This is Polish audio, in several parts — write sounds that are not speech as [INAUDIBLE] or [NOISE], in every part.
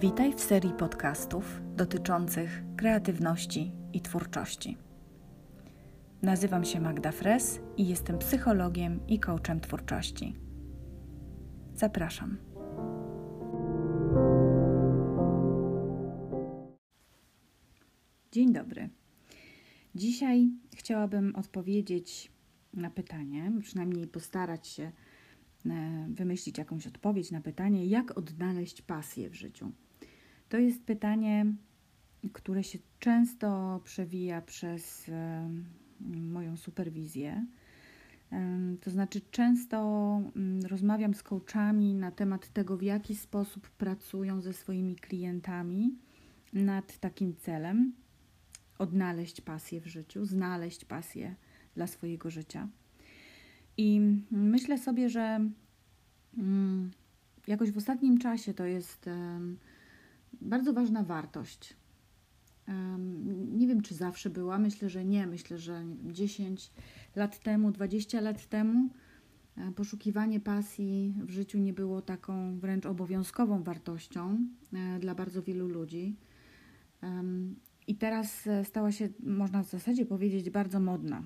Witaj w serii podcastów dotyczących kreatywności i twórczości. Nazywam się Magda Fres i jestem psychologiem i coachem twórczości. Zapraszam. Dzień dobry. Dzisiaj chciałabym odpowiedzieć na pytanie, przynajmniej postarać się e, wymyślić jakąś odpowiedź na pytanie, jak odnaleźć pasję w życiu. To jest pytanie, które się często przewija przez moją superwizję. To znaczy, często mm, rozmawiam z coachami na temat tego, w jaki sposób pracują ze swoimi klientami nad takim celem odnaleźć pasję w życiu, znaleźć pasję dla swojego życia. I myślę sobie, że mm, jakoś w ostatnim czasie to jest bardzo ważna wartość. Nie wiem, czy zawsze była, myślę, że nie. Myślę, że 10 lat temu, 20 lat temu e, poszukiwanie pasji w życiu nie było taką wręcz obowiązkową wartością e, dla bardzo wielu ludzi. I teraz e, stała się, można w zasadzie powiedzieć, bardzo modna.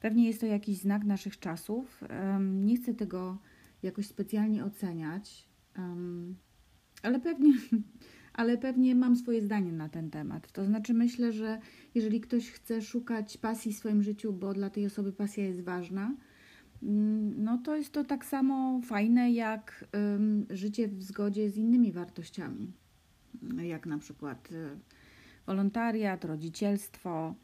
Pewnie jest to jakiś znak naszych czasów. Nie chcę tego jakoś specjalnie oceniać, ale pewnie, [LAUGHS] ale pewnie mam swoje zdanie na ten temat. To znaczy, myślę, że jeżeli ktoś chce szukać pasji w swoim życiu, bo dla tej osoby pasja jest ważna, mm, no to jest to tak samo fajne jak życie w zgodzie z innymi wartościami, jak na przykład e, wolontariat, rodzicielstwo,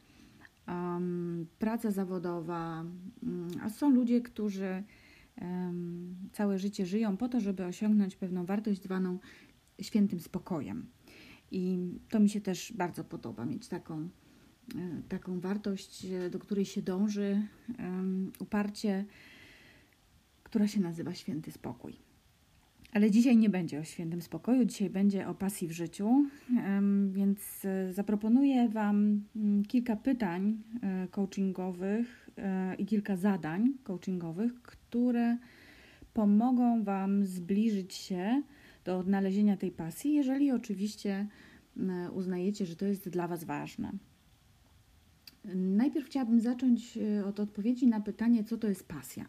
um, praca zawodowa, um, a są ludzie, którzy um, całe życie żyją po to, żeby osiągnąć pewną wartość zwaną świętym spokojem. I to mi się też bardzo podoba, mieć taką, e, taką wartość, e, do której się dąży uparcie, która się nazywa święty spokój. Ale dzisiaj nie będzie o świętym spokoju, dzisiaj będzie o pasji w życiu, więc e, zaproponuję Wam mm, kilka pytań coachingowych i kilka zadań coachingowych, które pomogą Wam zbliżyć się do odnalezienia tej pasji, jeżeli oczywiście uznajecie, że to jest dla Was ważne. Najpierw chciałabym zacząć od odpowiedzi na pytanie, co to jest pasja.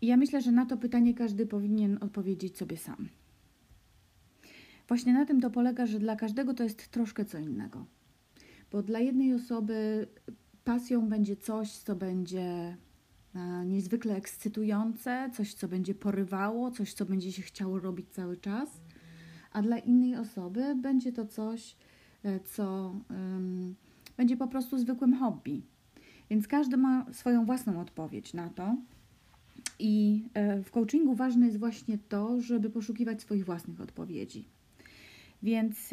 I ja myślę, że na to pytanie każdy powinien odpowiedzieć sobie sam. Właśnie na tym to polega, że dla każdego to jest troszkę co innego. Bo dla jednej osoby pasją będzie coś, co będzie e, niezwykle ekscytujące, coś, co będzie porywało, coś, co będzie się chciało robić cały czas, a dla innej osoby będzie to coś, e, co um, będzie po prostu zwykłym hobby. Więc każdy ma swoją własną odpowiedź na to. I e, w coachingu ważne jest właśnie to, żeby poszukiwać swoich własnych odpowiedzi. Więc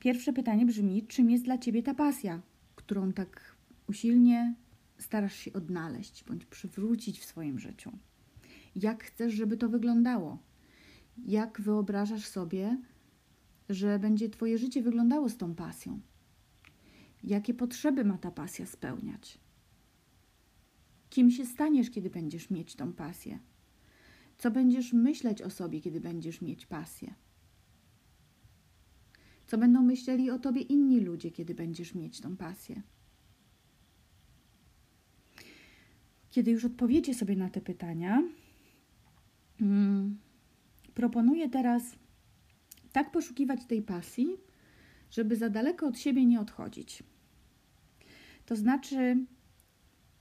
pierwsze pytanie brzmi: czym jest dla ciebie ta pasja, którą tak usilnie starasz się odnaleźć bądź przywrócić w swoim życiu? Jak chcesz, żeby to wyglądało? Jak wyobrażasz sobie, że będzie Twoje życie wyglądało z tą pasją? Jakie potrzeby ma ta pasja spełniać? Kim się staniesz, kiedy będziesz mieć tą pasję? Co będziesz myśleć o sobie, kiedy będziesz mieć pasję? Co będą myśleli o tobie inni ludzie, kiedy będziesz mieć tą pasję? Kiedy już odpowiecie sobie na te pytania, hmm, proponuję teraz tak poszukiwać tej pasji, żeby za daleko od siebie nie odchodzić. To znaczy,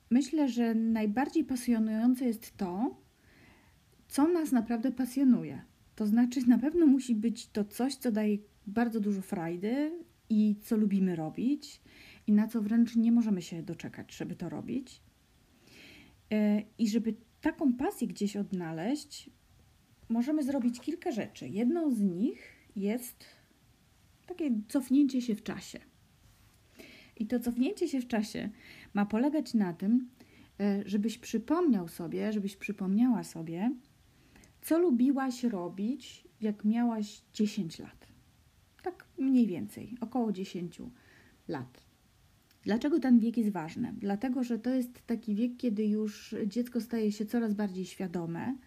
myślę, że najbardziej pasjonujące jest to, co nas naprawdę pasjonuje. To znaczy, na pewno musi być to coś, co daje bardzo dużo frajdy i co lubimy robić, i na co wręcz nie możemy się doczekać, żeby to robić. E, I żeby taką pasję gdzieś odnaleźć, możemy zrobić kilka rzeczy. Jedną z nich jest takie cofnięcie się w czasie. I to cofnięcie się w czasie ma polegać na tym, e, żebyś przypomniał sobie, żebyś przypomniała sobie, co lubiłaś robić, jak miałaś 10 lat. Mniej więcej, około 10 lat. Dlaczego ten wiek jest ważny? Dlatego, że to jest taki wiek, kiedy już dziecko staje się coraz bardziej świadome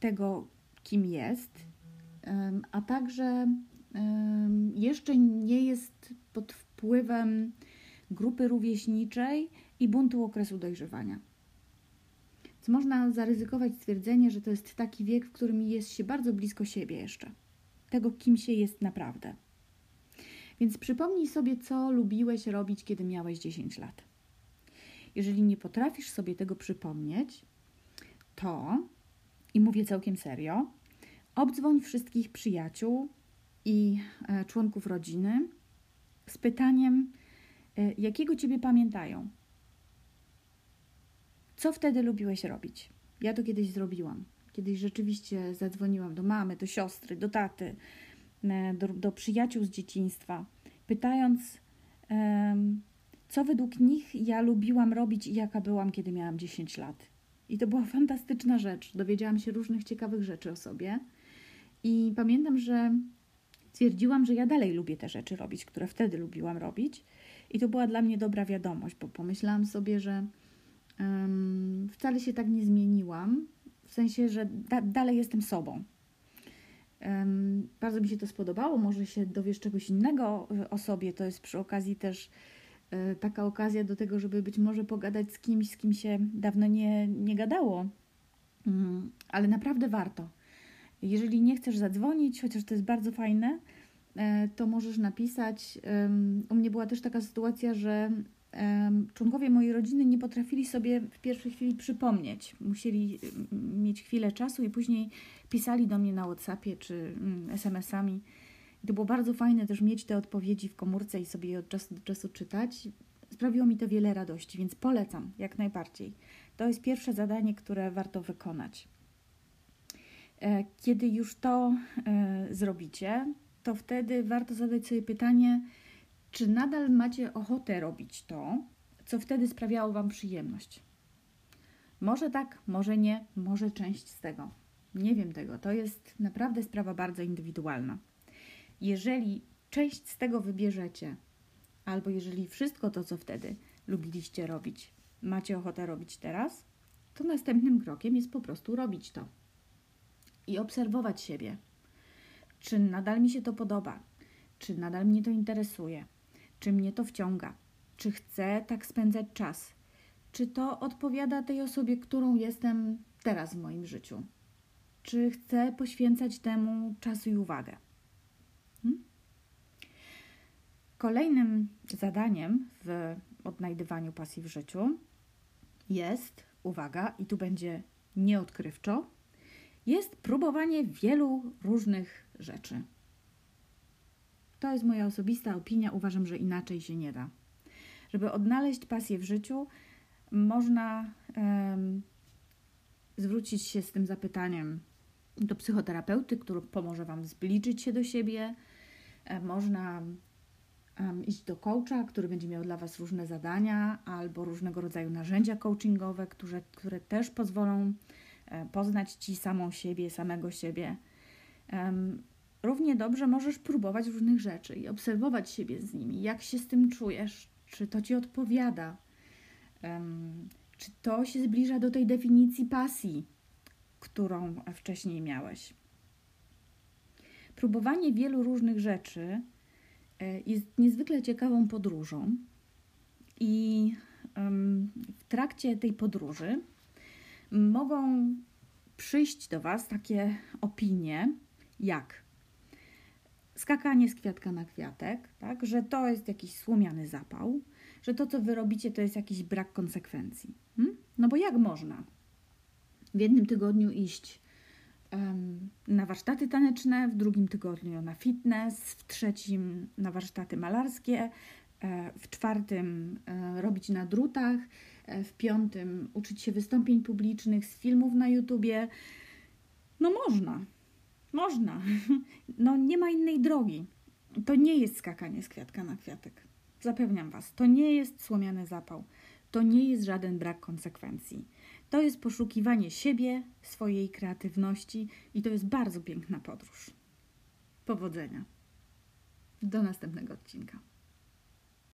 tego, kim jest, a także jeszcze nie jest pod wpływem grupy rówieśniczej i buntu okresu dojrzewania. Więc można zaryzykować stwierdzenie, że to jest taki wiek, w którym jest się bardzo blisko siebie jeszcze, tego, kim się jest naprawdę. Więc przypomnij sobie, co lubiłeś robić, kiedy miałeś 10 lat. Jeżeli nie potrafisz sobie tego przypomnieć, to, i mówię całkiem serio, obdzwoń wszystkich przyjaciół i e, członków rodziny z pytaniem, e, jakiego ciebie pamiętają. Co wtedy lubiłeś robić? Ja to kiedyś zrobiłam. Kiedyś rzeczywiście zadzwoniłam do mamy, do siostry, do taty, do, do przyjaciół z dzieciństwa, pytając, co według nich ja lubiłam robić i jaka byłam, kiedy miałam 10 lat. I to była [LAUGHS] fantastyczna rzecz. Dowiedziałam się różnych ciekawych rzeczy o sobie. I pamiętam, że stwierdziłam, że ja dalej lubię te rzeczy robić, które wtedy lubiłam robić. I to była dla mnie dobra wiadomość, bo pomyślałam sobie, że um, wcale się tak nie zmieniłam. W sensie, że da dalej jestem sobą. Bardzo mi się to spodobało. Może się dowiesz czegoś innego e, o sobie. To jest przy okazji też E, taka okazja do tego, żeby być może pogadać z kimś, z kim się dawno nie, nie gadało. Mm, ale naprawdę warto. Jeżeli nie chcesz zadzwonić, chociaż to jest bardzo fajne, e, to możesz napisać. U mnie była też taka sytuacja, że członkowie mojej rodziny nie potrafili sobie w pierwszej chwili przypomnieć. Musieli mieć chwilę czasu i później pisali do mnie na WhatsAppie czy mm, SMS-ami to było bardzo fajne też mieć te odpowiedzi w komórce i sobie je od czasu do czasu czytać. Sprawiło mi to wiele radości, więc polecam jak najbardziej. To jest pierwsze zadanie, które warto wykonać. E, kiedy już to e, zrobicie, to wtedy warto zadać sobie pytanie, czy nadal macie ochotę robić to, co wtedy sprawiało Wam przyjemność. Może tak, może nie, może część z tego. Nie wiem tego. To jest naprawdę sprawa bardzo indywidualna. Jeżeli część z tego wybierzecie, albo jeżeli wszystko to, co wtedy lubiliście robić, macie ochotę robić teraz, to następnym krokiem jest po prostu robić to i obserwować siebie. Czy nadal mi się to podoba? Czy nadal mnie to interesuje? Czy mnie to wciąga? Czy chcę tak spędzać czas? Czy to odpowiada tej osobie, którą jestem teraz w moim życiu? Czy chcę poświęcać temu czasu i uwagę? Kolejnym zadaniem w odnajdywaniu pasji w życiu jest, uwaga, i tu będzie nieodkrywczo, jest próbowanie wielu różnych rzeczy. To jest moja osobista opinia, uważam, że inaczej się nie da. Żeby odnaleźć pasję w życiu, można um, zwrócić się z tym zapytaniem do psychoterapeuty, który pomoże Wam zbliżyć się do siebie. E, można um, iść do coacha, który będzie miał dla Was różne zadania albo różnego rodzaju narzędzia coachingowe, które, które też pozwolą e, poznać Ci samą siebie, samego siebie. Um, równie dobrze możesz próbować różnych rzeczy i obserwować siebie z nimi, jak się z tym czujesz, czy to Ci odpowiada, czy to się zbliża do tej definicji pasji, którą wcześniej miałeś. Próbowanie wielu różnych rzeczy E, jest niezwykle ciekawą podróżą i w trakcie tej podróży mogą przyjść do Was takie opinie, jak skakanie z kwiatka na kwiatek, tak? że to jest jakiś słomiany zapał, że to, co Wy robicie, to jest jakiś brak konsekwencji. Hmm? No bo jak można w jednym tygodniu iść na warsztaty taneczne, w drugim tygodniu na fitness, w trzecim na warsztaty malarskie, e, w czwartym e, robić na drutach, e, w piątym uczyć się wystąpień publicznych z filmów na YouTubie. No można, można. [LAUGHS] No nie ma innej drogi. To nie jest skakanie z kwiatka na kwiatek. Zapewniam Was, to nie jest słomiany zapał. To nie jest żaden brak konsekwencji. To jest poszukiwanie siebie, swojej kreatywności i to jest bardzo piękna podróż. Powodzenia. Do następnego odcinka.